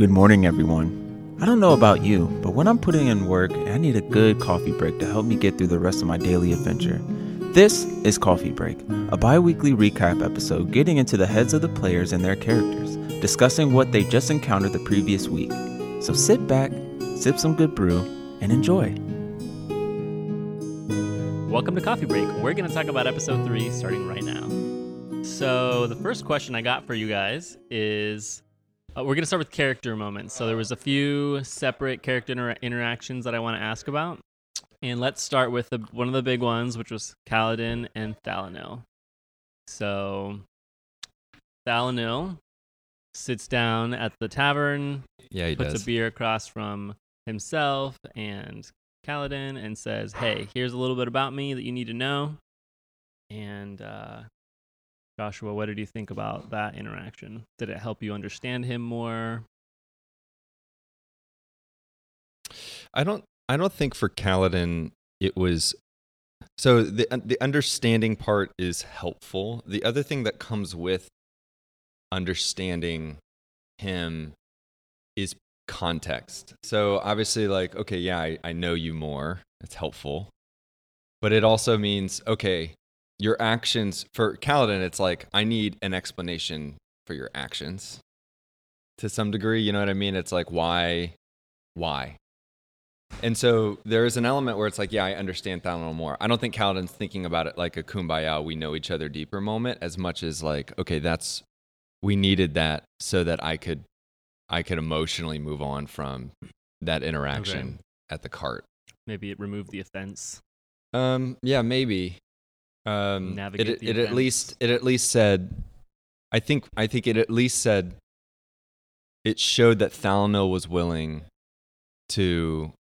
Good morning, everyone. I don't know about you, but when I'm putting in work, I need a good coffee break to help me get through the rest of my daily adventure. This is Coffee Break, a bi weekly recap episode getting into the heads of the players and their characters, discussing what they just encountered the previous week. So sit back, sip some good brew, and enjoy. Welcome to Coffee Break. We're going to talk about episode three starting right now. So, the first question I got for you guys is uh, we're going to start with character moments. So, there was a few separate character inter- interactions that I want to ask about. And let's start with the, one of the big ones, which was Kaladin and Thalanil. So, Thalanil sits down at the tavern, Yeah, he puts does. a beer across from himself and Kaladin and says, Hey, here's a little bit about me that you need to know. And uh, Joshua, what did you think about that interaction? Did it help you understand him more? I don't. I don't think for Kaladin it was. So the uh, the understanding part is helpful. The other thing that comes with understanding him is context. So obviously, like, okay, yeah, I, I know you more. It's helpful, but it also means okay, your actions for Kaladin. It's like I need an explanation for your actions to some degree. You know what I mean? It's like why, why. And so there is an element where it's like, yeah, I understand Thalanel more. I don't think Kaladin's thinking about it like a kumbaya, we know each other deeper moment, as much as like, okay, that's we needed that so that I could I could emotionally move on from that interaction at the cart. Maybe it removed the offense. Um, yeah, maybe. Um, Navigate it, the it at least it at least said. I think I think it at least said. It showed that Thalanel was willing to.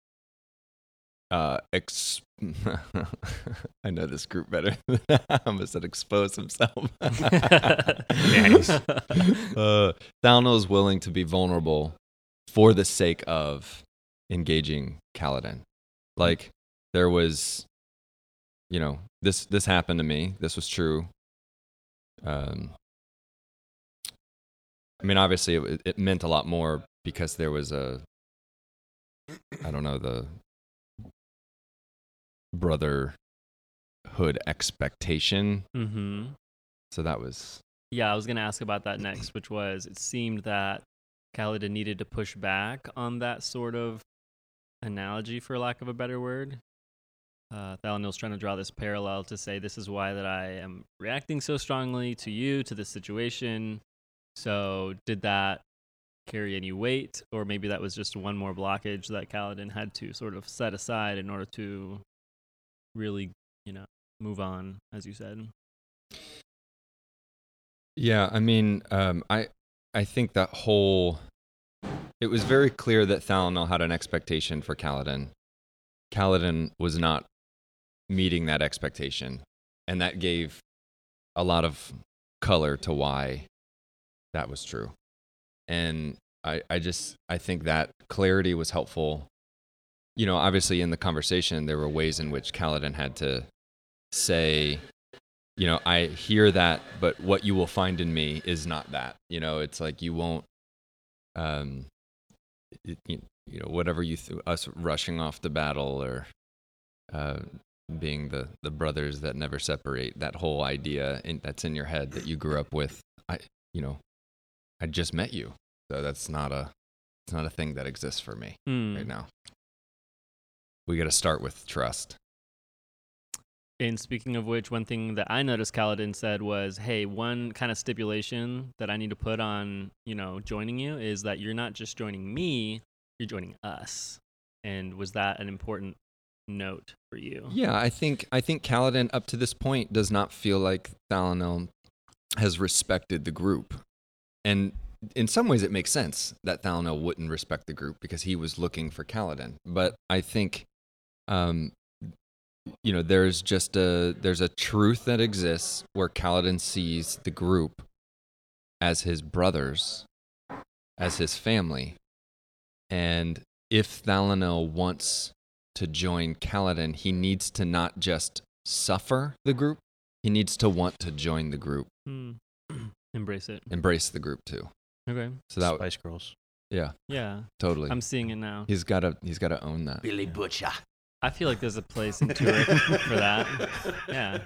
Uh, ex- I know this group better. than I almost said expose himself. Nice. uh, Thalanel is willing to be vulnerable for the sake of engaging Kaladin. Like there was, you know, this this happened to me. This was true. Um, I mean, obviously, it, it meant a lot more because there was a, I don't know, the brotherhood expectation. Mm-hmm. So that was Yeah, I was going to ask about that next, which was it seemed that Kaladin needed to push back on that sort of analogy, for lack of a better word. Uh, Thalanil's trying to draw this parallel to say this is why that I am reacting so strongly to you, to this situation. So did that carry any weight, or maybe that was just one more blockage that Kaladin had to sort of set aside in order to really, you know, move on, as you said. Yeah, I mean, um, I I think that whole it was very clear that Thalanel had an expectation for Kaladin. Kaladin was not meeting that expectation, and that gave a lot of color to why that was true. And I, I just I think that clarity was helpful. You know, obviously in the conversation there were ways in which Kaladin had to say you know, I hear that, but what you will find in me is not that. You know, it's like you won't, um, it, you you know, whatever you th- us rushing off the battle or uh, being the the brothers that never separate. That whole idea in, that's in your head that you grew up with. I, you know, I just met you, so that's not a it's not a thing that exists for me Hmm. right now. We got to start with trust. And speaking of which, one thing that I noticed Kaladin said was, "Hey, one kind of stipulation that I need to put on, you know, joining you is that you're not just joining me, you're joining us." And was that an important note for you? Yeah, I think I think Kaladin up to this point does not feel like Thalanel has respected the group. And in some ways it makes sense that Thalanel wouldn't respect the group because he was looking for Kaladin. But I think um you know, there's just a there's a truth that exists where Kaladin sees the group as his brothers, as his family. And if Thalanel wants to join Kaladin, he needs to not just suffer the group, he needs to want to join the group, Hmm. Embrace it. embrace the group too. Okay. So that Spice Girls. Yeah, Yeah, totally. I'm seeing it now. he's got to he's got to own that. Billy Butcher. I feel like there's a place in Turek for that. Yeah,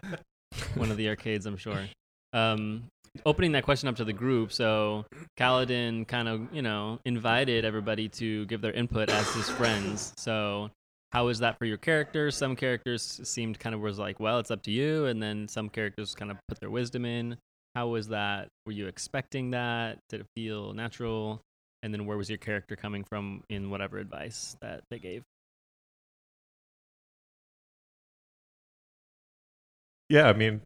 one of the arcades, I'm sure. Um, opening that question up to the group, so Kaladin kind of, you know, invited everybody to give their input as his friends. So, how was that for your characters? Some characters seemed kind of was like, well, it's up to you, and then some characters kind of put their wisdom in. How was that? Were you expecting that? Did it feel natural? And then where was your character coming from in whatever advice that they gave? Yeah, I mean,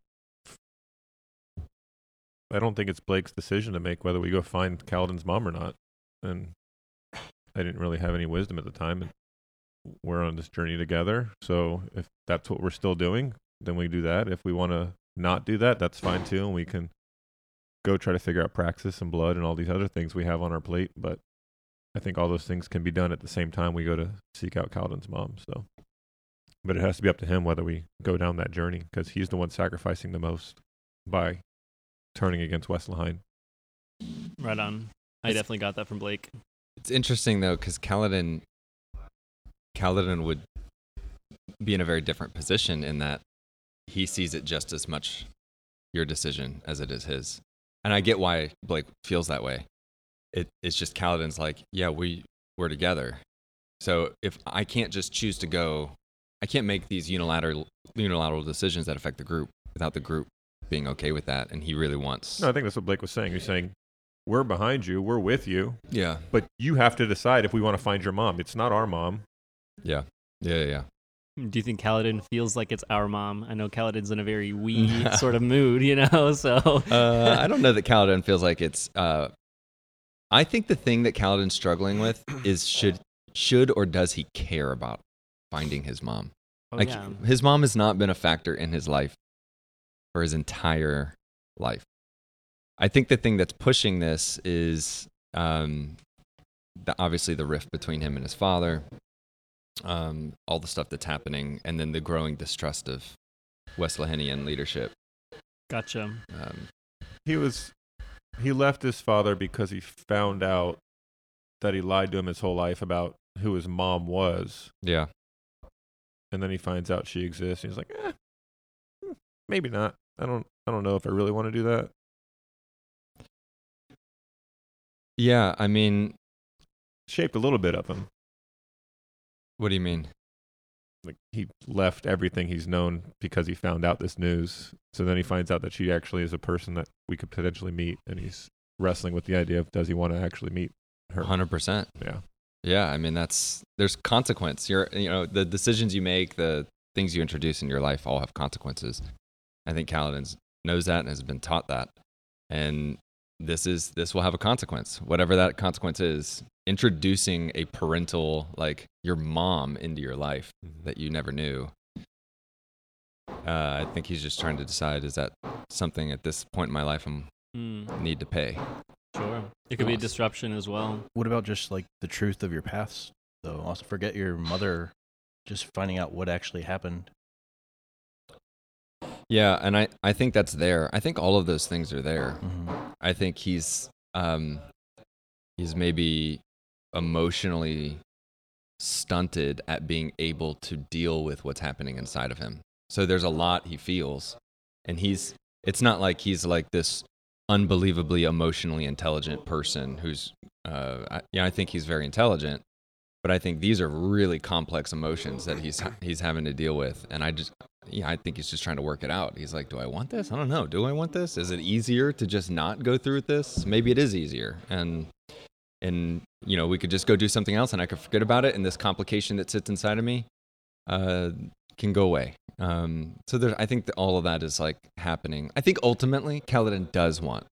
I don't think it's Blake's decision to make whether we go find Kaladin's mom or not. And I didn't really have any wisdom at the time. And we're on this journey together. So if that's what we're still doing, then we do that. If we want to not do that, that's fine too. And we can go try to figure out praxis and blood and all these other things we have on our plate. But I think all those things can be done at the same time we go to seek out Kaladin's mom. So, but it has to be up to him whether we go down that journey because he's the one sacrificing the most by turning against Westlaheim. Right on. I It's- definitely got that from Blake. It's interesting though, because Kaladin, Kaladin would be in a very different position in that he sees it just as much your decision as it is his, and I get why Blake feels that way. It, it's just Kaladin's like, yeah, we we're together, so if I can't just choose to go, I can't make these unilateral unilateral decisions that affect the group without the group being okay with that, and he really wants. No, I think that's what Blake was saying. He's saying, we're behind you, we're with you, yeah, but you have to decide if we want to find your mom. It's not our mom. Yeah, yeah, yeah. Do you think Kaladin feels like it's our mom? I know Kaladin's in a very wee sort of mood, you know. So uh, I don't know that Kaladin feels like it's. Uh, I think the thing that Kaladin's struggling with is should should or does he care about finding his mom? Oh, like yeah. his mom has not been a factor in his life for his entire life. I think the thing that's pushing this is um, the, obviously the rift between him and his father, um, all the stuff that's happening, and then the growing distrust of West Weslahenian leadership. Gotcha. Um, He was, he left his father because he found out that he lied to him his whole life about who his mom was. yeah. And then he finds out she exists. And he's like, eh, hmm, maybe not. I don't, I don't know if I really want to do that. Yeah, I mean, Shaped a little bit of him. What do you mean? like he left everything he's known because he found out this news. So then he finds out that she actually is a person that we could potentially meet, and he's wrestling with the idea of does he want to actually meet her? Hundred percent. Yeah, Yeah, I mean that's there's consequence. You're you know the decisions you make, the things you introduce in your life all have consequences. I think Kaladin knows that and has been taught that, and this is this will have a consequence, whatever that consequence is. Introducing a parental like your mom into your life that you never knew. Uh, I think he's just trying to decide is that something at this point in my life I'm Mm, need to pay. sure. It could be a disruption as well. What about just like the truth of your past, though? Also, forget your mother. Just finding out what actually happened. Yeah, and I I think that's there. I think all of those things are there. hmm I think he's um he's maybe emotionally stunted at being able to deal with what's happening inside of him. So there's a lot he feels and he's it's not like he's like this unbelievably emotionally intelligent person who's uh I, yeah, I think he's very intelligent, but I think these are really complex emotions that he's he's having to deal with and I just yeah, I think he's just trying to work it out. He's like, do I want this? I don't know. Do I want this? Is it easier to just not go through with this? Maybe it is easier. And and you know, we could just go do something else and I could forget about it and this complication that sits inside of me uh can go away. Um so there I think that all of that is like happening. I think ultimately Kaladin does want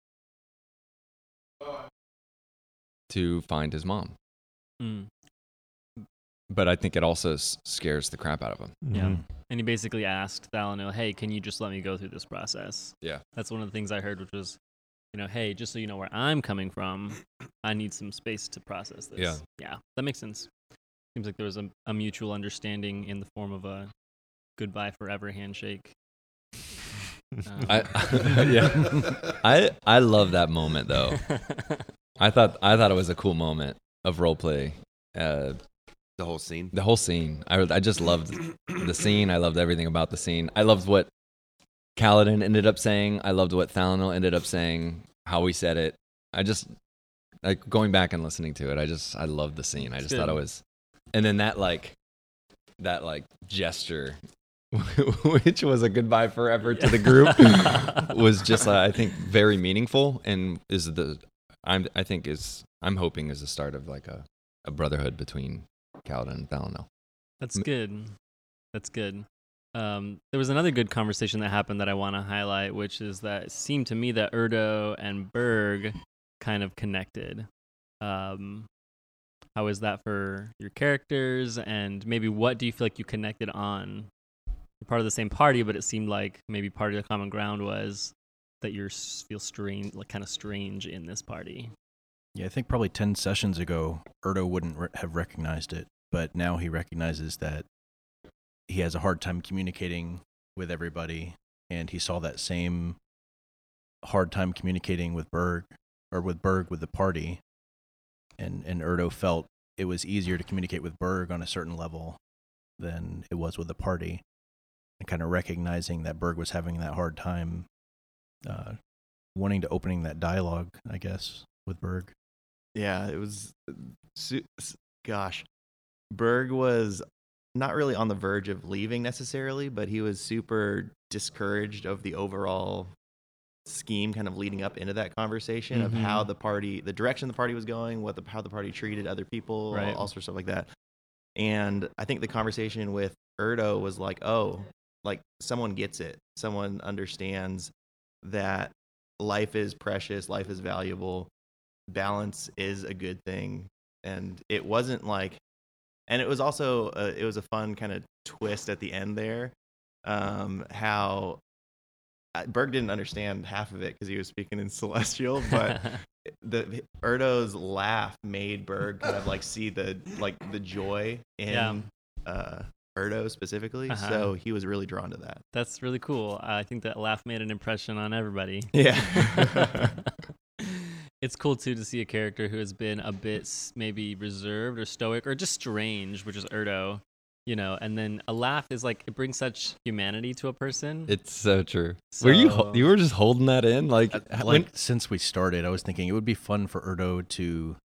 to find his mom. Mm. But I think it also s- scares the crap out of him. Yeah. Mhm. And he basically asked Thalano, "Hey, can you just let me go through this process?" Yeah. That's one of the things I heard, which was, you know, hey, just so you know where I'm coming from, I need some space to process this. Yeah. Yeah, that makes sense. Seems like there was a, a mutual understanding in the form of a goodbye forever handshake. Um, I yeah. I I love that moment though. I thought I thought it was a cool moment. of role play. Uh, The whole scene. the whole scene. I I just loved the scene. I loved everything about the scene. I loved what Kaladin ended up saying. I loved what Thalanel ended up saying. How we said it. I just like going back and listening to it. I just I loved the scene. I It's just thought it was, and then that like that like gesture, which was a goodbye forever to the group, was just uh, I think very meaningful and is the I'm I think is I'm hoping is the start of like a, a brotherhood between Kaladin and Thalanel. That's good. That's good. Um, there was another good conversation that happened that I want to highlight, which is that it seemed to me that Erdo and Berg kind of connected. Um, how is that for your characters, and maybe what do you feel like you connected on? You're part of the same party, but it seemed like maybe part of the common ground was that you feel strange, like kind of strange in this party. Yeah, I think probably 10 sessions ago, Erdo wouldn't re- have recognized it, but now he recognizes that he has a hard time communicating with everybody, and he saw that same hard time communicating with Berg, or with Berg with the party, and, and Erdo felt it was easier to communicate with Berg on a certain level than it was with the party, and kind of recognizing that Berg was having that hard time, uh, wanting to opening that dialogue, I guess, with Berg. Yeah, it was. Gosh, Berg was not really on the verge of leaving necessarily, but he was super discouraged of the overall scheme kind of leading up into that conversation of how Mhm. the party the direction the party was going what the how the party treated other people Right. all, all sorts of stuff like that and i think the conversation with erdo was like oh like someone gets it someone understands that life is precious life is valuable balance is a good thing and it wasn't like and it was also a, it was a fun kind of twist at the end there um how uh, Berg didn't understand half of it because he was speaking in celestial, but the Erdo's laugh made Berg kind of like see the like the joy in Yeah. uh, Erdo specifically. Uh-huh. So he was really drawn to that. That's really cool. I think that laugh made an impression on everybody. Yeah. it's cool too to see a character who has been a bit maybe reserved or stoic or just strange, which is Erdo, you know, and then a laugh is like it brings such humanity to a person. It's so true. were you you were just holding that in like Uh, like when- since we started, I was thinking it would be fun for Erdo to,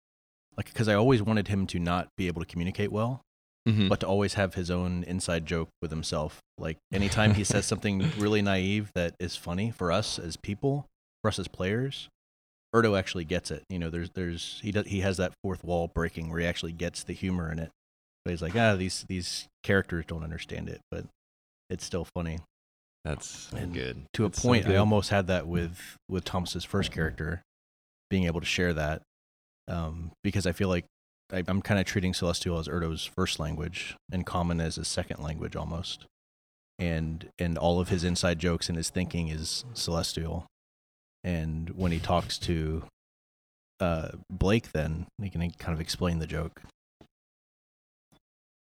like, because I always wanted him to not be able to communicate well, Mhm. but to always have his own inside joke with himself. Like anytime he says something really naive that is funny for us as people, for us as players, Erdo actually gets it. You know, there's there's he does he has that fourth wall breaking where he actually gets the humor in it. But he's like, ah, these these characters don't understand it, but it's still funny. that's good to a It's so point i almost had that with with thomas's first character being able to share that um, because i feel like I, i'm kind of treating celestial as erdo's first language and common as his second language almost and and all of his inside jokes and his thinking is celestial and when he talks to uh, blake then he can kind of explain the joke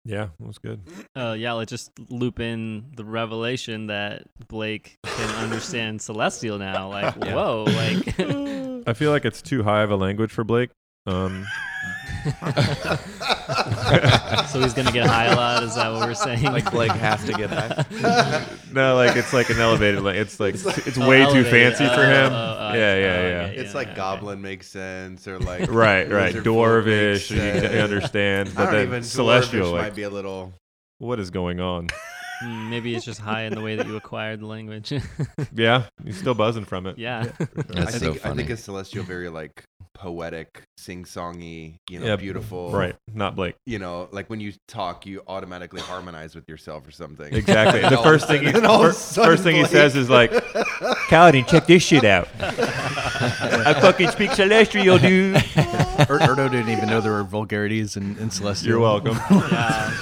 Yeah, it was good. Uh, yeah, let's just loop in the revelation that Blake can understand Celestial now. Like, Yeah. whoa, like. I feel like it's too high of a language for Blake. Um, so he's gonna get high a lot. Is that what we're saying? Like Blake has to get high. no, like it's like an elevated. Like it's like it's Oh, way too elevated. fancy for Oh, him. oh, oh, yeah, yeah, okay, yeah. It's yeah, like okay. Goblin makes sense, or like Right, right. Wizard Dwarvish, you can sense. understand, I but don't then even celestial. Like, might be a little. what is going on? Maybe it's just high in the way that you acquired the language. Yeah, he's still buzzing from it. yeah. That's I so think I think a celestial very like poetic, sing-songy, you know, Yeah, beautiful. Right, not Blake. You know, like when you talk, you automatically harmonize with yourself or something. Exactly. The all of a first thing he- sudden- and all of a fir- sudden first thing he says is like, Kaladin, check this shit out. I fucking speak celestial, dude. Er- erdo didn't even know there were vulgarities in, in celestial You're welcome. yeah.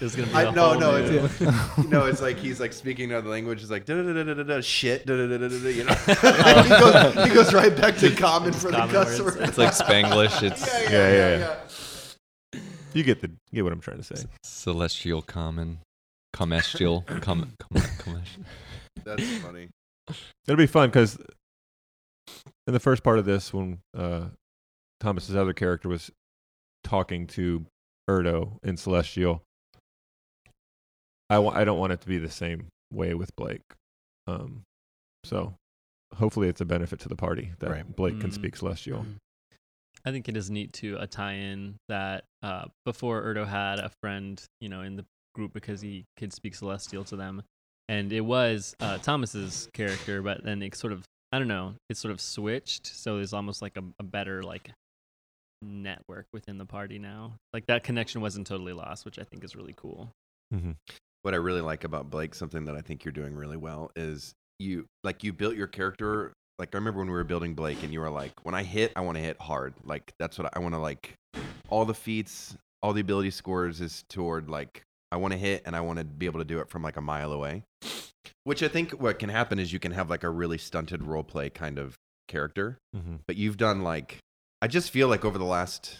There's gonna be I, a no, whole no, new- it's no, it's like he's like speaking another language. It's like da da da da da da shit, da da da da da. You know, he, goes, he goes right back to common for the Common cuss words. word. it's like spanglish it's yeah, Yeah, yeah, yeah, yeah. You get the you get what I'm trying to say. celestial common comestial com, com, comestial. That's funny. It'll be fun because in the first part of this, when uh, Thomas's other character was talking to Erdo in Celestial. I I don't want it to be the same way with Blake. Um, so hopefully it's a benefit to the party that Right. Blake can Mm. speak Celestial. I think it is neat to a tie-in that uh, before Erdo had a friend, you know, in the group because he could speak Celestial to them, and it was uh, Thomas's character, but then it sort of, I don't know, it sort of switched, so there's almost like a, a better like network within the party now. Like that connection wasn't totally lost, which I think is really cool. Mm-hmm. What I really like about Blake, something that I think you're doing really well, is you like you built your character. Like I remember when we were building Blake, and you were like, "When I hit, I want to hit hard. Like that's what I want to like. All the feats, all the ability scores is toward like I want to hit, and I want to be able to do it from like a mile away. Which I think what can happen is you can have like a really stunted role play kind of character, Mm-hmm. but you've done like I just feel like over the last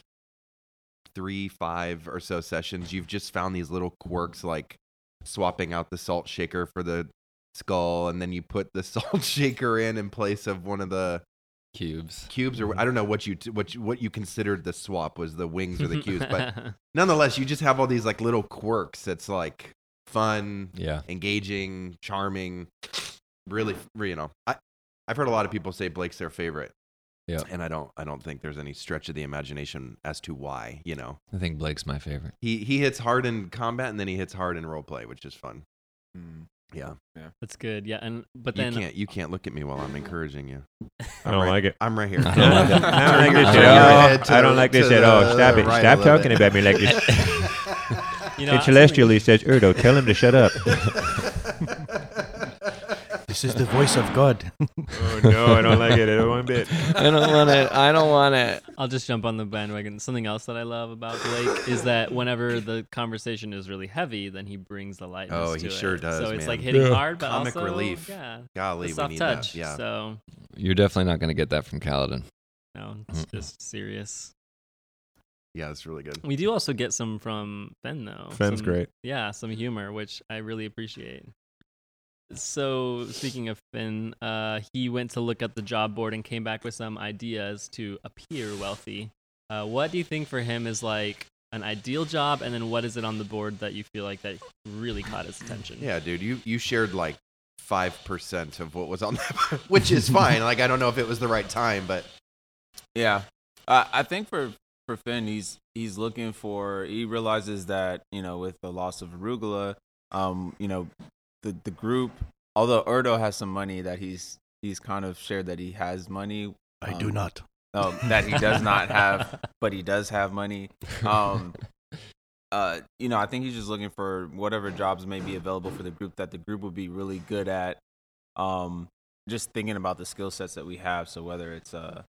three, five or so sessions, you've just found these little quirks like swapping out the salt shaker for the skull, and then you put the salt shaker in in place of one of the Cubes. cubes, or mm-hmm. I don't know what you what you, what you considered the swap was the wings or the cubes, but nonetheless, you just have all these like little quirks. That's like fun, Yeah. engaging, charming. Really, you know, I I've heard a lot of people say Blake's their favorite. Yeah. And I don't I don't think there's any stretch of the imagination as to why, you know. I think Blake's my favorite. He he hits hard in combat and then he hits hard in role play, which is fun. Mm. Yeah. That's good. Yeah, and but You then can't you can't look at me while I'm encouraging you. I don't right. like it. I'm right here. I don't like. I don't like this shit at all. I don't like this at all. Stop it. right Stop talking bit. about me like this. you know In I- says, Erdo, tell him to shut up. This is the voice of God. oh, no, I don't like it. I don't want it. I don't want it. I don't want it. I'll just jump on the bandwagon. Something else that I love about Blake is that whenever the conversation is really heavy, then he brings the lightness. Oh, to he it. sure does, So it's man. like hitting Yeah. hard, but Comic also relief. Yeah, Golly, a we need touch. that. Yeah. So You're definitely not going to get that from Kaladin. no, it's Mm-mm. just serious. Yeah, it's really good. We do also get some from Fen though. Fen's Some- great. Yeah, some humor, which I really appreciate. So speaking of Finn, uh, he went to look at the job board and came back with some ideas to appear wealthy. Uh, what do you think for him is like an ideal job, and then what is it on the board that you feel like that really caught his attention? Yeah, dude, you you shared like five percent of what was on that, which is fine. like I don't know if it was the right time, but Yeah, uh, I think for for Finn, he's he's looking for. He realizes that you know with the loss of arugula, um, you know, the the group. Although Erdo has some money that he's he's kind of shared that he has money. I do um, not. No, that he does not have, but he does have money. Um, uh, you know, I think he's just looking for whatever jobs may be available for the group that the group would be really good at. Um, just thinking about the skill sets that we have. So whether it's uh,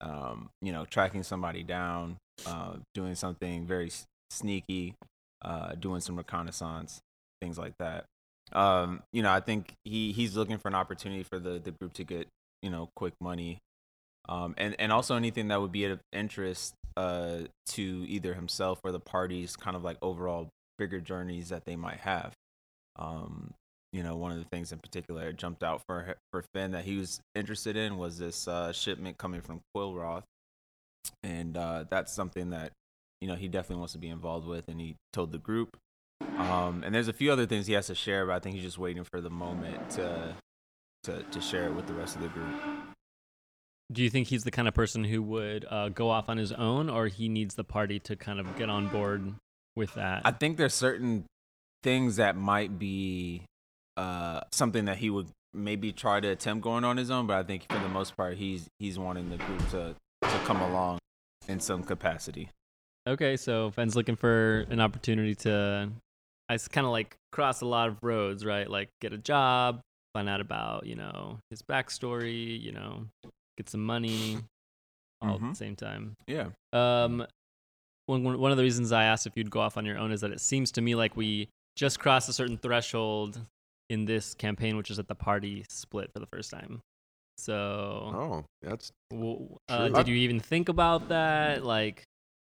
um, you know, tracking somebody down, uh, doing something very s- sneaky, uh, doing some reconnaissance, things like that. Um, you know, I think he he's looking for an opportunity for the the group to get you know quick money um, and and also anything that would be of interest uh, to either himself or the parties, kind of like overall bigger journeys that they might have. Um, you know, one of the things in particular that jumped out for for Finn that he was interested in was this uh, shipment coming from Quillroth, and uh, that's something that you know he definitely wants to be involved with, and he told the group. Um, and there's a few other things he has to share, but I think he's just waiting for the moment to to to share it with the rest of the group. Do you think he's the kind of person who would uh, go off on his own, or he needs the party to kind of get on board with that? I think there's certain things that might be uh, something that he would maybe try to attempt going on his own, but I think for the most part, he's he's wanting the group to to come along in some capacity. Okay, so Fenn's looking for an opportunity to, I kind of like cross a lot of roads, right? Like get a job, find out about you know his backstory, you know, get some money, all at Mhm. the same time. Yeah. Um, one one of the reasons I asked if you'd go off on your own is that it seems to me like we just crossed a certain threshold in this campaign, which is that the party split for the first time. So, oh, that's w- uh, did you even think about that? Like,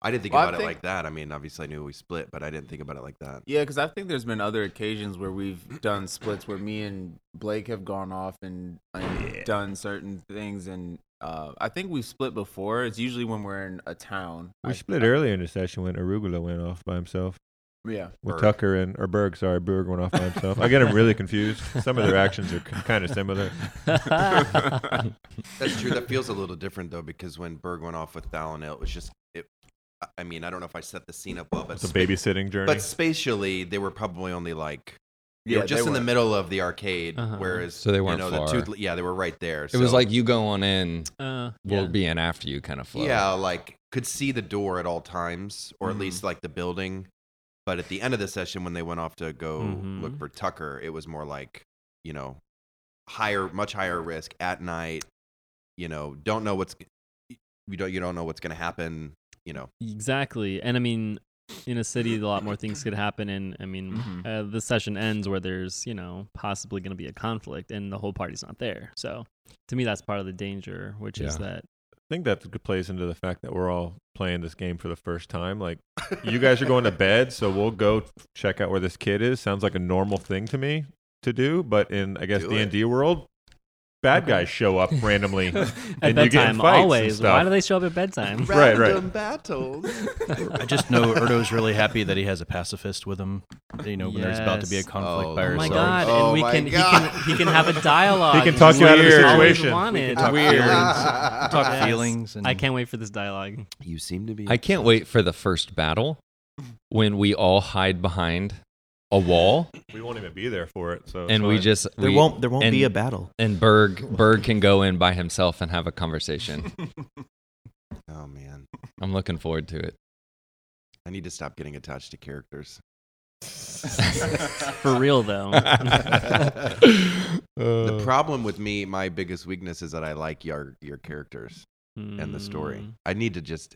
I didn't think Well, I about it like that. I mean, obviously I knew we split, but I didn't think about it like that. Yeah, because I think there's been other occasions where we've done splits where me and Blake have gone off and, and done certain things, and uh, I think we've split before. It's usually when we're in a town. We I- split earlier in the session when Arugula went off by himself. Yeah. With Berg. Tucker and or Berg, sorry, Berg went off by himself. I get him really confused. Some of their actions are kind of similar. That's true. That feels a little different though, because when Berg went off with Thalanil, it was just it. I- I mean, I don't know if I set the scene up well, but It's a spa- babysitting journey. But spatially, they were probably only like they Yeah, were just they in the middle of the arcade, Uh-huh. whereas So they weren't you know, far. The tooth, yeah, they were right there. It was like you go on in, uh, we'll yeah. be in after you kind of flow. yeah, like could see the door at all times, or at Mhm. least like the building. But at the end of the session, when they went off to go look Mhm. for Tucker, it was more like you know higher, much higher risk at night. You know, don't know what's you don't you don't know what's going to happen. You know, Exactly. And I mean, in a city, a lot more things could happen. And I mean, Mhm. uh, the session ends where there's, you know, possibly going to be a conflict and the whole party's not there. So to me, that's part of the danger, which is that. I think that plays into the fact that we're all playing this game for the first time. Like, you guys are going to bed, so we'll go check out where this kid is. Sounds like a normal thing to me to do, but in I guess Do D and D world, bad guys show up randomly. at and you get in fights and always. Why do they show up at bedtime? Right, right. Random battles. I just know Erdo's really happy that he has a pacifist with him. You know, when there's about to be a conflict Oh, by Oh my herself. god! Oh and we my can, God. he can he can have a dialogue. He can talk you out of the Weird. Always situation. Wanted. talk Weird. feelings, talk Yes. feelings, and I can't wait for this dialogue. You seem to be. I can't wait for the first battle when we all hide behind a wall we won't even be there for it. So and we fine. just There we- won't there won't be a battle. and Berg Berg can go in by himself and have a conversation. Oh man, I'm looking forward to it. I need to stop getting attached to characters. For real though. The Uh, problem with me, my biggest weakness is that I like your your characters and the story. Mm. I need to just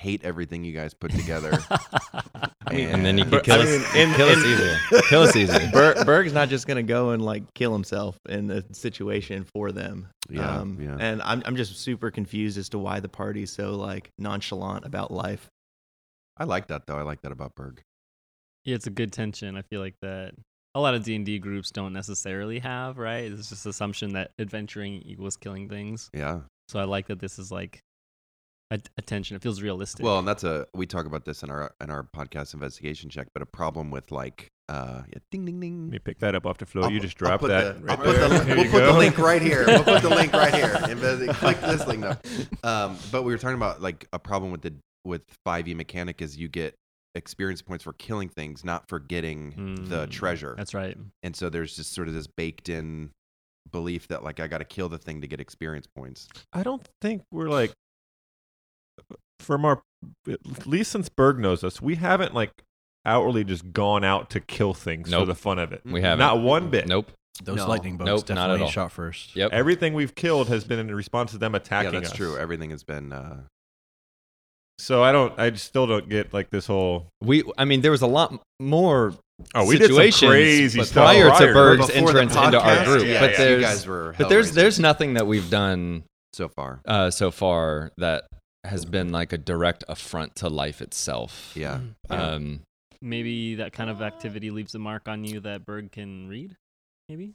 hate everything you guys put together. and then you can But- kill I us, and- kill us and- easily. Kill us easily. Ber- Berg's not just gonna go and like kill himself in the situation for them. Yeah, um, yeah. And I'm I'm just super confused as to why the party's so like nonchalant about life. I like that though. I like that about Berg. Yeah, it's a good tension. I feel like that a lot of D and D groups don't necessarily have, right? It's just assumption that adventuring equals killing things. Yeah. So I like that this is like a, a. It feels realistic. Well, and that's a we talk about this in our in our podcast investigation check, but a problem with like uh yeah, ding ding ding. Let me pick that up off the floor. I'll you just I'll dropped that the- right there. the, Here we'll you put the link right here. We'll put the link right here. Investi- Click this link now. Um, but we were talking about like a problem with the with 5e mechanic is you get experience points for killing things, not for getting the Mm, treasure. That's right. And so there's just sort of this baked in belief that like I got to kill the thing to get experience points. I don't think we're like from our at least since Berg knows us, we haven't like outwardly just gone out to kill things for the fun of it. We haven't. Not one bit. Nope. those No. lightning bugs Nope, not at definitely all. shot first. Yep. Everything we've killed has been in response to them attacking yeah, that's us. true. Everything has been uh So I don't. I still don't get like this whole. we. I mean, there was a lot m- more. Oh, we did some situations crazy stuff prior, prior. to Berg's Before the entrance into our podcast, group. yeah, but yeah, there's you guys were but there's Hellraisers there's nothing that we've done so far. uh, so far that has been like a direct affront to life itself. Yeah. Um, Maybe that kind of activity leaves a mark on you that Berg can read. Maybe.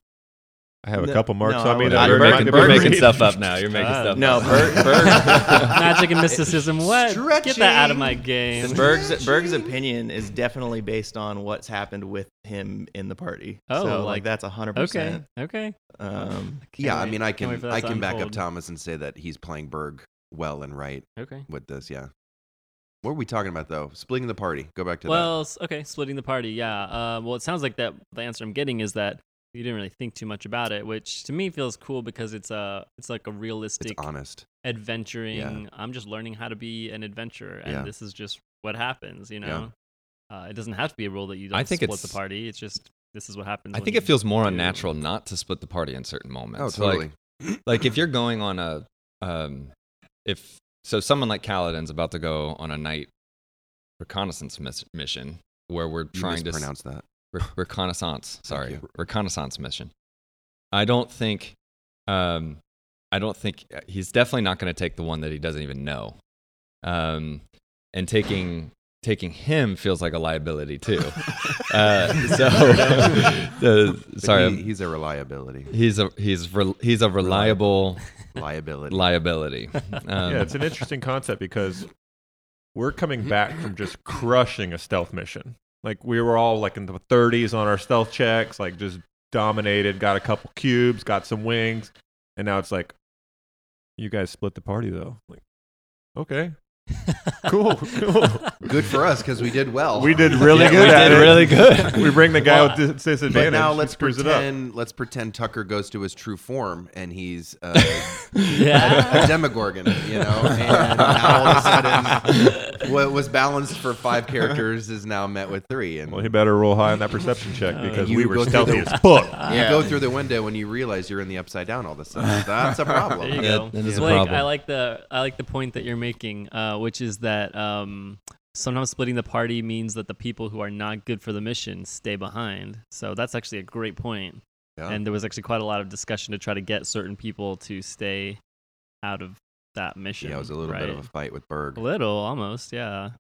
I have a couple marks no, on me would- that you're making, that you're making stuff up now. You're making Ah, stuff No, up. Berg, Berg Magic and mysticism. What? Get that out of my game. Berg's Berg's opinion is definitely based on what's happened with him in the party. Oh, so, like- like that's a hundred percent. Okay. Um, Can't yeah, I mean, I can't wait can for I can back up. Thomas and say that he's playing Berg well and right Okay. with this. Yeah. What are we talking about though? Splitting the party. Go back to the Well, okay, splitting the party. Yeah. Uh, well, it sounds like that. The answer I'm getting is that you didn't really think too much about it, which to me feels cool because it's a it's like a realistic It's honest. adventuring. I'm just learning how to be an adventurer, and Yeah. this is just what happens. You Yeah. know, uh, it doesn't have to be a rule that you don't I think split it's- the party. It's just this is what happens. I think it feels more do- unnatural not to split the party in certain moments. Oh, moments. totally. Like, like if you're going on a, um, if so, someone like Kaladin's about to go on a night reconnaissance miss- mission where we're you trying to s- that. re- reconnaissance. Sorry, reconnaissance mission. I don't think, um, I don't think he's definitely not going to take the one that he doesn't even know. Um, and taking taking him feels like a liability too. uh, so, the, sorry, he- he's a reliability. he's a he's re, he's a reliable Liability. liability. Um, yeah, it's an interesting concept because we're coming back from just crushing a stealth mission. Like we were all like in the 30s on our stealth checks, like just dominated, got a couple cubes, got some wings, and now it's like, you guys split the party though. Like, okay, cool, cool. Good for us because we did well. We did really Yeah, good. we did it. really good. We bring the guy Well, with dis- disadvantage. But now let's screws it up. pretend. Let's pretend Tucker goes to his true form and he's uh, Yeah. a Demogorgon, you know, and now all of a sudden, what was balanced for five characters is now met with three, and Well, he better roll high on that perception check Uh, because you we were go through stealthy the- as fuck. you go through the window and you realize you're in the upside down all of a sudden. That's a problem. There you That- go. that is a Blake, problem. I like the I like the point that you're making, uh, which is that um, sometimes splitting the party means that the people who are not good for the mission stay behind. So that's actually a great point. Yeah. And there was actually quite a lot of discussion to try to get certain people to stay out of that mission. yeah, it was a little bit of a fight with Berg. A little, almost, yeah.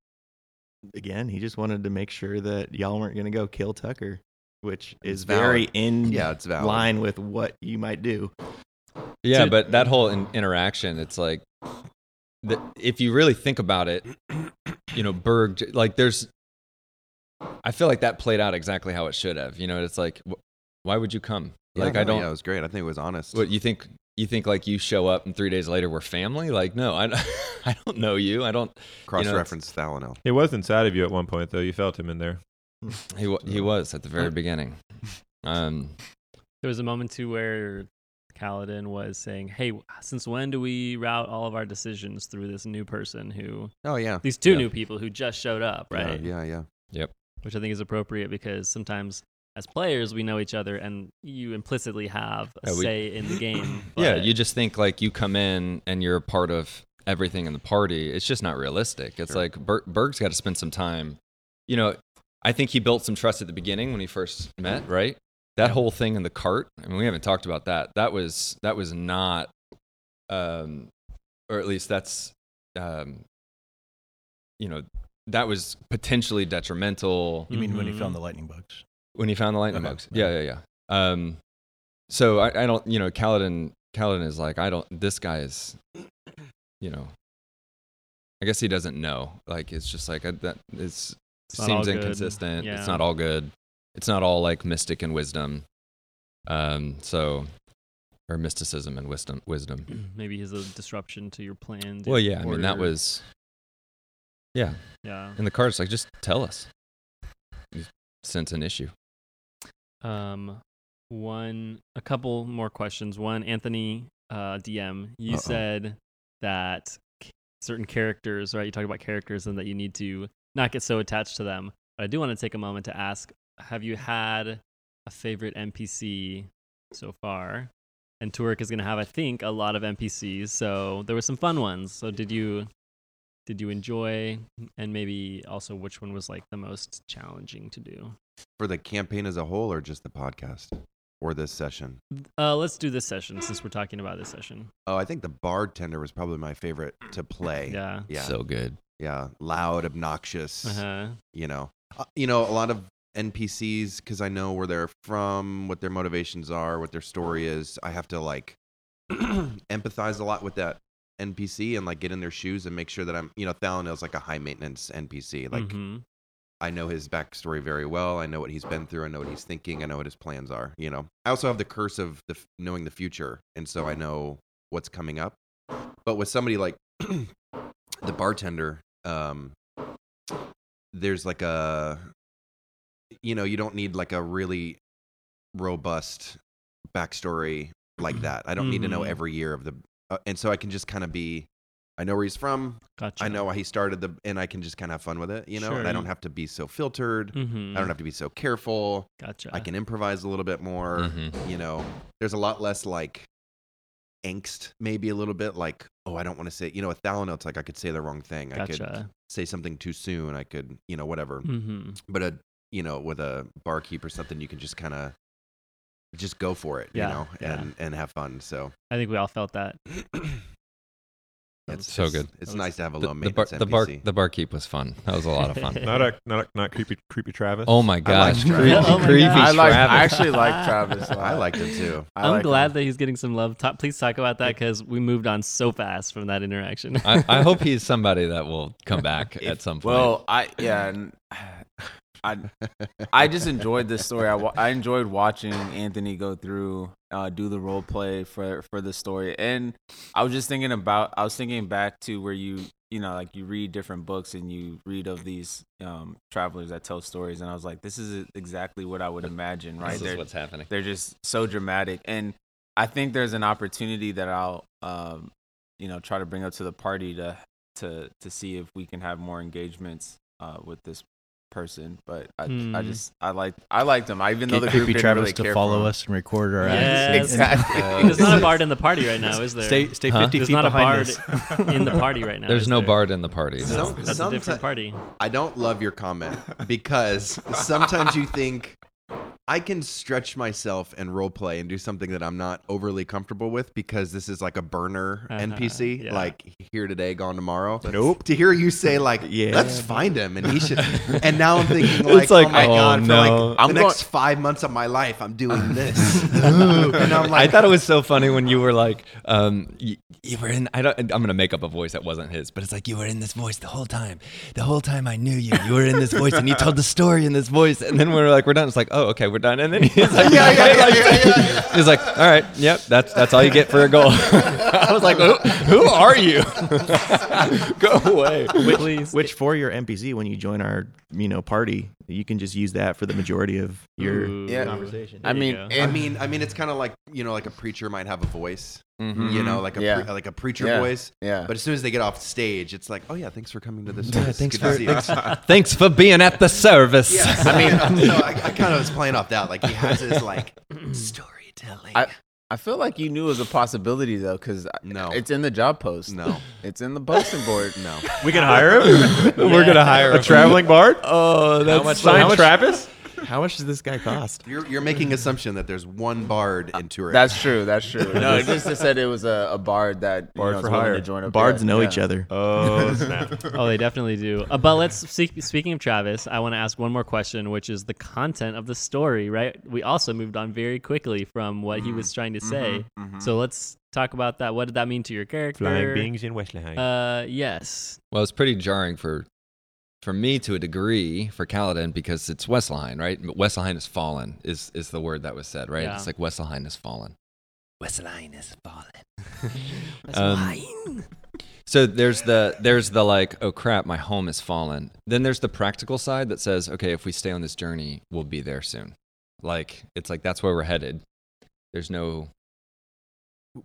Again, he just wanted to make sure that y'all weren't going to go kill Tucker, which It's is very in Yeah, it's valid. line with what you might do. Yeah, Dude. but that whole in- interaction, it's like, the, if you really think about it, you know, Berg, like, there's, I feel like that played out exactly how it should have. You know, it's like, wh- why would you come? Yeah, Like, no, I don't, Yeah, it was great. I think it was honest. what you think, you think like you show up and three days later we're family? Like, no, I, I don't know you. I don't, Cross-reference Thalano. It was inside of you at one point, though. You felt him in there. he, wa- he was at the very beginning. Um, There was a moment too where Kaladin was saying, "Hey, since when do we route all of our decisions through this new person who Oh yeah. these two Yeah. new people who just showed up, right?" Yeah, yeah. Yep. Which I think is appropriate because sometimes as players we know each other and you implicitly have a Yeah, we- say in the game. yeah, you just think like you come in and you're a part of everything in the party. It's just not realistic. It's Sure. like Ber- Berg's got to spend some time. You know, I think he built some trust at the beginning when he first met, mm-hmm. right? That whole thing in the cart. I mean, we haven't talked about that. That was that was not, um, or at least that's, um, you know, that was potentially detrimental You mean when he found the lightning bugs? when he found the lightning Okay. bugs. Yeah, yeah, yeah. Um, so I, I don't, you know, Kaladin, Kaladin is like, I don't, this guy is, you know, I guess he doesn't know. Like, it's just like, uh, that it's, It's seems inconsistent. Yeah. It's not all good. It's not all like mystic and wisdom. Um, so, or mysticism and wisdom, wisdom. maybe he's a disruption to your plan. Well, yeah, I mean, that was, yeah. yeah. And the card's like, just tell us. You sense an issue. Um, one, a couple more questions. One, Anthony, uh, DM, you Uh-oh. said that c- certain characters, right? You talk about characters and that you need to not get so attached to them. But I do want to take a moment to ask: Have you had a favorite NPC so far? And Turek is going to have, I think, a lot of NPCs. So there were some fun ones. So did you? Did you enjoy, and maybe also which one was like the most challenging to do? For the campaign as a whole, or just the podcast, or this session. Uh, let's do this session since we're talking about this session. Oh, I think the bartender was probably my favorite to play. Yeah. Yeah. So good. yeah. Loud, obnoxious. Uh-huh. You know. Uh, you know, a lot of NPCs because I know where they're from, what their motivations are, what their story is. I have to like empathize a lot with that NPC and like get in their shoes and make sure that I'm, you know, Thalanel's like a high maintenance NPC. Like Mhm. I know his backstory very well. I know what he's been through. I know what he's thinking. I know what his plans are. You know, I also have the curse of the, f- knowing the future, and so I know what's coming up. But with somebody like the bartender, um, there's like a, you know, you don't need like a really robust backstory like that. I don't need to know Mhm. every year of the, uh, and so I can just kind of be. I know where he's from. Gotcha. I know why he started the, and I can just kind of have fun with it, you know. Sure, and I don't have to be so filtered. Mm-hmm. I don't have to be so careful. Gotcha. I can improvise a little bit more. Mhm. You know, there's a lot less like angst, maybe a little bit like, oh, I don't want to say, you know, with Thalano, it's like I could say the wrong thing. I could say something too soon. I could, you know, whatever. Mm-hmm. But a, you know, with a barkeep or something, you can just kind of just go for it, Yeah, you know, yeah. and and have fun. So I think we all felt that. It's so it's- good. It's was- nice to have a The, low the, bar, maintenance the bar NPC. the barkeep was fun. That was a lot of fun. Not a not a, not creepy creepy Travis. Oh my gosh, Travis. creepy, Oh my creepy gosh. I like. Travis. I actually like Travis. a I lot. liked him too. I I'm like glad him. that he's getting some love. Ta- please talk about that because we moved on so fast from that interaction. I, I hope he's somebody that will come back at some point. Well, I yeah, and I I just enjoyed this story. I, I enjoyed watching Anthony go through uh, do the role play for for the story, and I was just thinking about. I was thinking back to where you you know like you read different books and you read of these um, travelers that tell stories, and I was like, this is exactly what I would imagine. Right this there, is what's happening. they're just so dramatic and i think there's an opportunity that i'll um you know try to bring up to the party to to to see if we can have more engagements uh with this person but i i Hmm. just i like i liked him I, even though Get the creepy group didn't Travis really to care follow for him. us and record our Yes. acts. and- exactly There's not a bard in the party right now, is there? Stay, stay Huh? 50 There's feet not a behind bard us. in the party right now. There's no there? bard in the party. Some- That's- That's a different party. I don't love your comment because sometimes you think I can stretch myself and role play and do something that I'm not overly comfortable with because this is like a burner Uh-huh, NPC, yeah. like here today, gone tomorrow. Nope. To hear you say like, Yeah. let's find him and he should, and now I'm thinking like, It's like, oh my oh, god, for like I'm the going- next five months of my life, I'm doing this, and I'm like, I thought it was so funny when you were like, um, you, you were in. I don't. I'm gonna make up a voice that wasn't his, but it's like you were in this voice the whole time. The whole time I knew you. You were in this voice, and you told the story in this voice. And then we're like, we're done. It's like, oh, okay, we're done. And then he's like, yeah, yeah, yeah, yeah, yeah. He's like, all right, yep, that's that's all you get for a goal. I was like, who, who are you? Go away. Please. Which for your NPC, when you join our you know party, you can just use that for the majority of your Ooh. Yeah. conversation. i There you mean. I mean, I mean, it's kind of like you know, like a preacher might have a voice, Mhm. you know, like a Yeah. pre- like a preacher Yeah. voice. yeah But as soon as they get off stage, it's like, oh yeah, thanks for coming to this. Yeah, thanks Good to for see you." thanks, thanks for being at the service. Yeah, I mean, you I, I kind of was playing off that. Like he has his like storytelling. I- i feel like you knew it was a possibility though because no, it's in the job post no, it's in the posting board no. We can hire him. We're gonna hire a traveling bard. Oh, that's much- Sign how much- Travis. How much does this guy cost? You're you're making assumption that there's one bard in Turin. that's true that's true no it just said it was a, a bard that you Bard know, for hire. to join up Bards Yeah, know yeah. each other. Oh snap! Oh, they definitely do. Uh, but let's speak, speaking of Travis, I want to ask one more question, which is the content of the story. Right? We also moved on very quickly from what he was trying to say. mhm. So let's talk about that. What did that mean to your character? Flying beings in Wesselheim. Uh, yes. Well, it's pretty jarring for for me to a degree for Kaladin because it's Wesselheim, right? Wesselheim has fallen is is the word that was said, right? Yeah. It's like Wesselheim has fallen. Wesselheim has fallen. That's Um. So there's the there's the like, oh crap, my home has fallen. Then there's the practical side that says, okay, if we stay on this journey, we'll be there soon. Like it's like that's where we're headed. There's no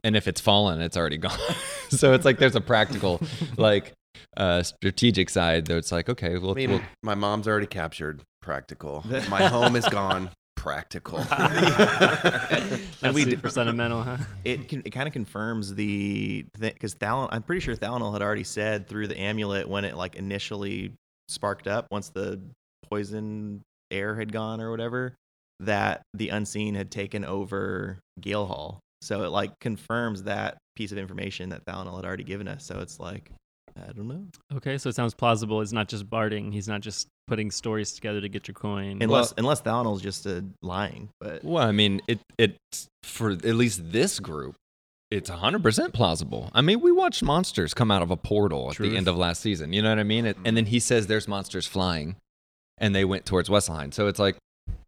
and if it's fallen, it's already gone. so it's like there's a practical like uh strategic side though it's like, okay, we'll, I mean, we'll my mom's already captured. Practical. My home is gone. Practical. That's we super sentimental, huh? It can, it kind of confirms the because Thalon. I'm pretty sure Thalonel had already said through the amulet when it like initially sparked up once the poison air had gone or whatever that the unseen had taken over Gale Hall. So it like confirms that piece of information that Thalonel had already given us. So it's like I don't know. Okay, so it sounds plausible. It's not just barding. He's not just putting stories together to get your coin. Unless unless Thalonel's just uh, lying, but Well, I mean, it it's for at least this group, it's 100% plausible. I mean, we watched monsters come out of a portal at Truth. the end of last season. You know what I mean? It, and then he says there's monsters flying, and they went towards Wesselheim. So it's like,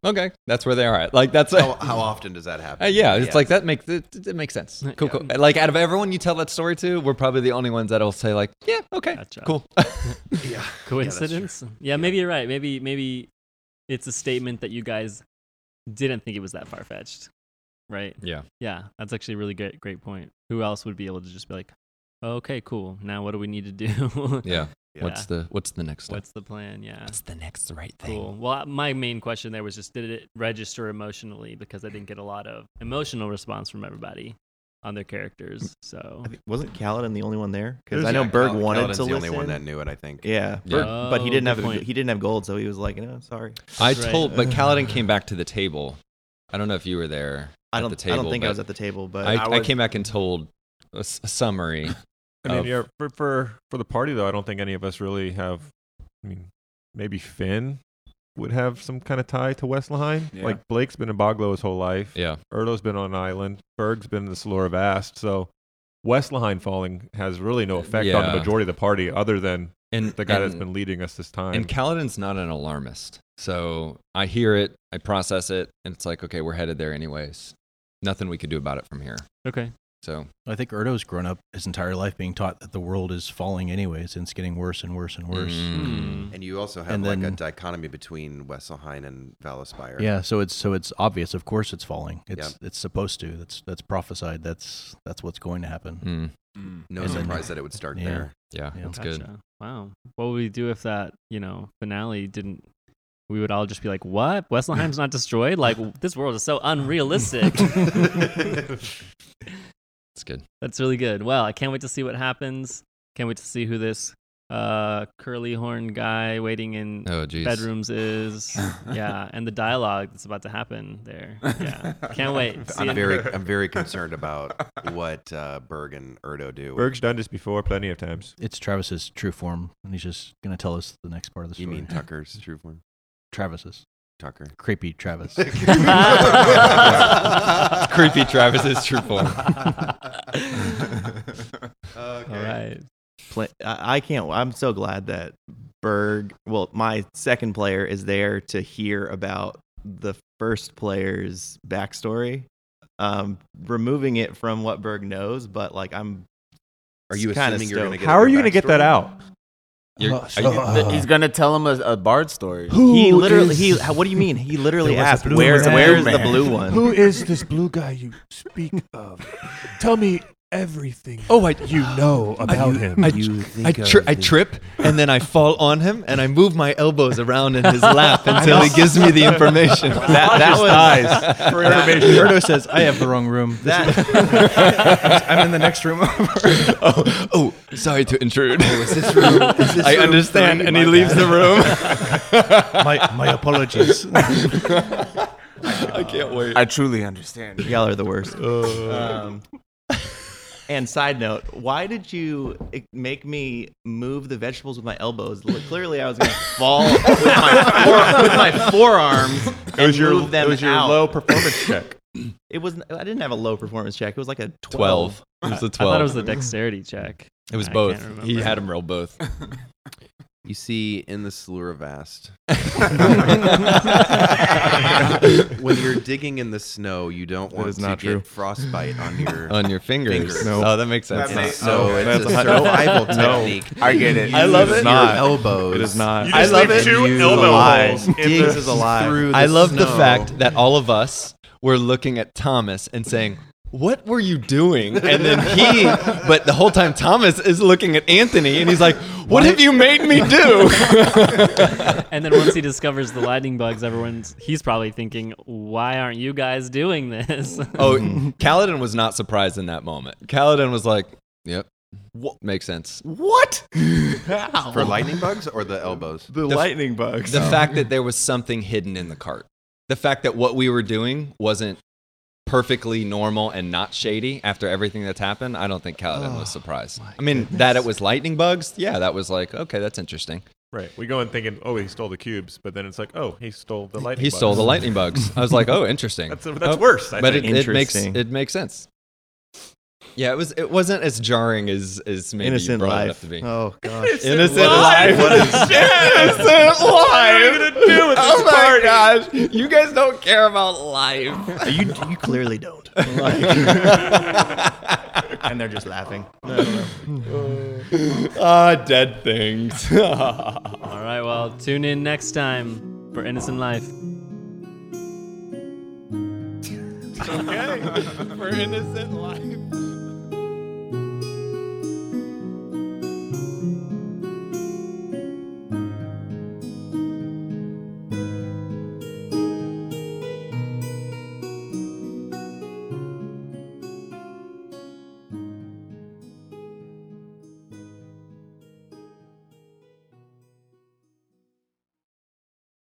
okay, that's where they are at. Like that's how, how often does that happen? Uh, yeah, it's Yes. like that makes it, it makes sense. Cool, cool. Like out of everyone you tell that story to, we're probably the only ones that'll say like, yeah, okay, Gotcha. cool. Yeah. Coincidence? Yeah, maybe you're right. Maybe maybe it's a statement that you guys didn't think it was that far fetched, right? yeah. Yeah, that's actually a really great great point. Who else would be able to just be like, okay, cool. Now what do we need to do? Yeah. Yeah. What's the what's the next step? What's the plan? Yeah. What's the next right thing? Cool. Well, my main question there was just did it register emotionally because I didn't get a lot of emotional response from everybody on their characters. So I think, wasn't Kaladin the only one there? Because I know yeah, Berg Cal- wanted Kaladin's to the listen. only one that knew it, I think. Yeah, Yeah. Berg- but he Oh, didn't have good point. he didn't have gold, so he was like, no, sorry. I Right. told, but Kaladin came back to the table. I don't know if you were there I don't the table. I don't think I was at the table, but I, I I came back and told a summary I mean, of- yeah, for, for for the party though, I don't think any of us really have. I mean, maybe Finn would have some kind of tie to Wesselheim. Yeah. Like Blake's been in Boglow his whole life. Yeah. Erdo's been on an island. Berg's been in the Salura Vast. So Wesselheim falling has really no effect on the majority of the party, other than And the guy that's been leading us this time. And Kaladin's not an alarmist. So I hear it, I process it, and it's like, okay, we're headed there anyways. Nothing we could do about it from here. Okay. So I think Erdo's grown up his entire life being taught that the world is falling anyways, and it's getting worse and worse and worse. Mm. And you also have And like a dichotomy between Wesselheim and Valaspire. Yeah, so it's so it's obvious. Of course, it's falling. It's it's supposed to. That's that's prophesied. That's that's what's going to happen. mm, No And then- surprise that it would start yeah. there. yeah, Yeah. that's good. Wow. What would we do if that, you know, finale didn't? We would all just be like, "What? Wesselheim's not destroyed? Like this world is so unrealistic." It's good. That's really good. Well, I can't wait to see what happens. Can't wait to see who this uh, curly horn guy waiting in Oh, geez. bedrooms is. yeah, and the dialogue that's about to happen there. Yeah, can't wait. I'm it. very, I'm very concerned about what uh, Berg and Erdo do. Berg's done this before plenty of times. It's Travis's true form, and he's just gonna tell us the next part of the story. you mean Tucker's true form? Travis's Tucker. creepy Travis. Creepy Travis's true form. All right. Play, I, I can't. I'm so glad that Berg, well, my second player is there to hear about the first player's backstory. Um, removing it from what Berg knows, but like I'm. Are you kinda assuming you're going to get? How are you going to get that out? You're, Uh, you- so- He's gonna tell him a, a bard story. He literally. is- He. What do you mean? He literally asked, blue "Where's the blue one?" Who is this blue guy you speak of? Tell me everything oh, I, you know about him. I, you I, tri- I trip and then I fall on him and I move my elbows around in his lap until he gives me the information. That, that was For information, Erdo says I have the wrong room. that. I'm in the next room over. oh, oh, sorry to intrude. Is this room? Is this I room understand, three? and My he leaves bad. the room. my my apologies. I can't wait. I truly understand. Y'all are the worst. Um, and side note, why did you eh, make me move the vegetables with my elbows? Clearly, I was going to fall with my, fore- with my forearms It was your, move them it was your out. low performance check. It was. I didn't have a low performance check. It was like a 12. Twelve. It was a I twelve. I thought it was the dexterity check. It was I both. He had him roll both. You see, in the Slura Vast, when you're digging in the snow, you don't want is to not get true. frostbite on your. on your fingers. Fingers. No. Oh, that makes sense. and That's so not- it's that's a not- survival No. technique. I get it. I love it. Your not. elbows. It is not. You I just love leave it. two You elbow lie. holes in Dig the, is a lie. through I the love the snow. fact that all of us were looking at Thomas and saying, "What were you doing?" And then he, but the whole time Thomas is looking at Anthony and he's like, "What have you made me do?" And then once he discovers the lightning bugs, everyone's he's probably thinking, "Why aren't you guys doing this?" oh, Kaladin was not surprised in that moment. Kaladin was like, "Yep, what makes sense." What? for lightning bugs or the elbows. the The- lightning bugs. The oh. fact that there was something hidden in the cart, the fact that what we were doing wasn't perfectly normal and not shady after everything that's happened, I don't think Kaladin was surprised. I mean, that it was lightning bugs, yeah, that was like, okay, that's interesting. Right. We go in thinking, oh, he stole the cubes, but then it's like, oh, he stole the lightning. He stole the lightning bugs. I was like, oh, interesting. That's that's Oh, worse. I but think. it, it makes it makes sense. Yeah, it was. It wasn't as jarring as as maybe you Innocent brought it up life. to be. Oh gosh. Innocent life. life. What is innocent life? What are we gonna do with oh this my party? gosh! You guys don't care about life. you you clearly don't. and they're just laughing. Ah, dead things. All right, well, tune in next time for Innocent Life. Okay. For innocent life.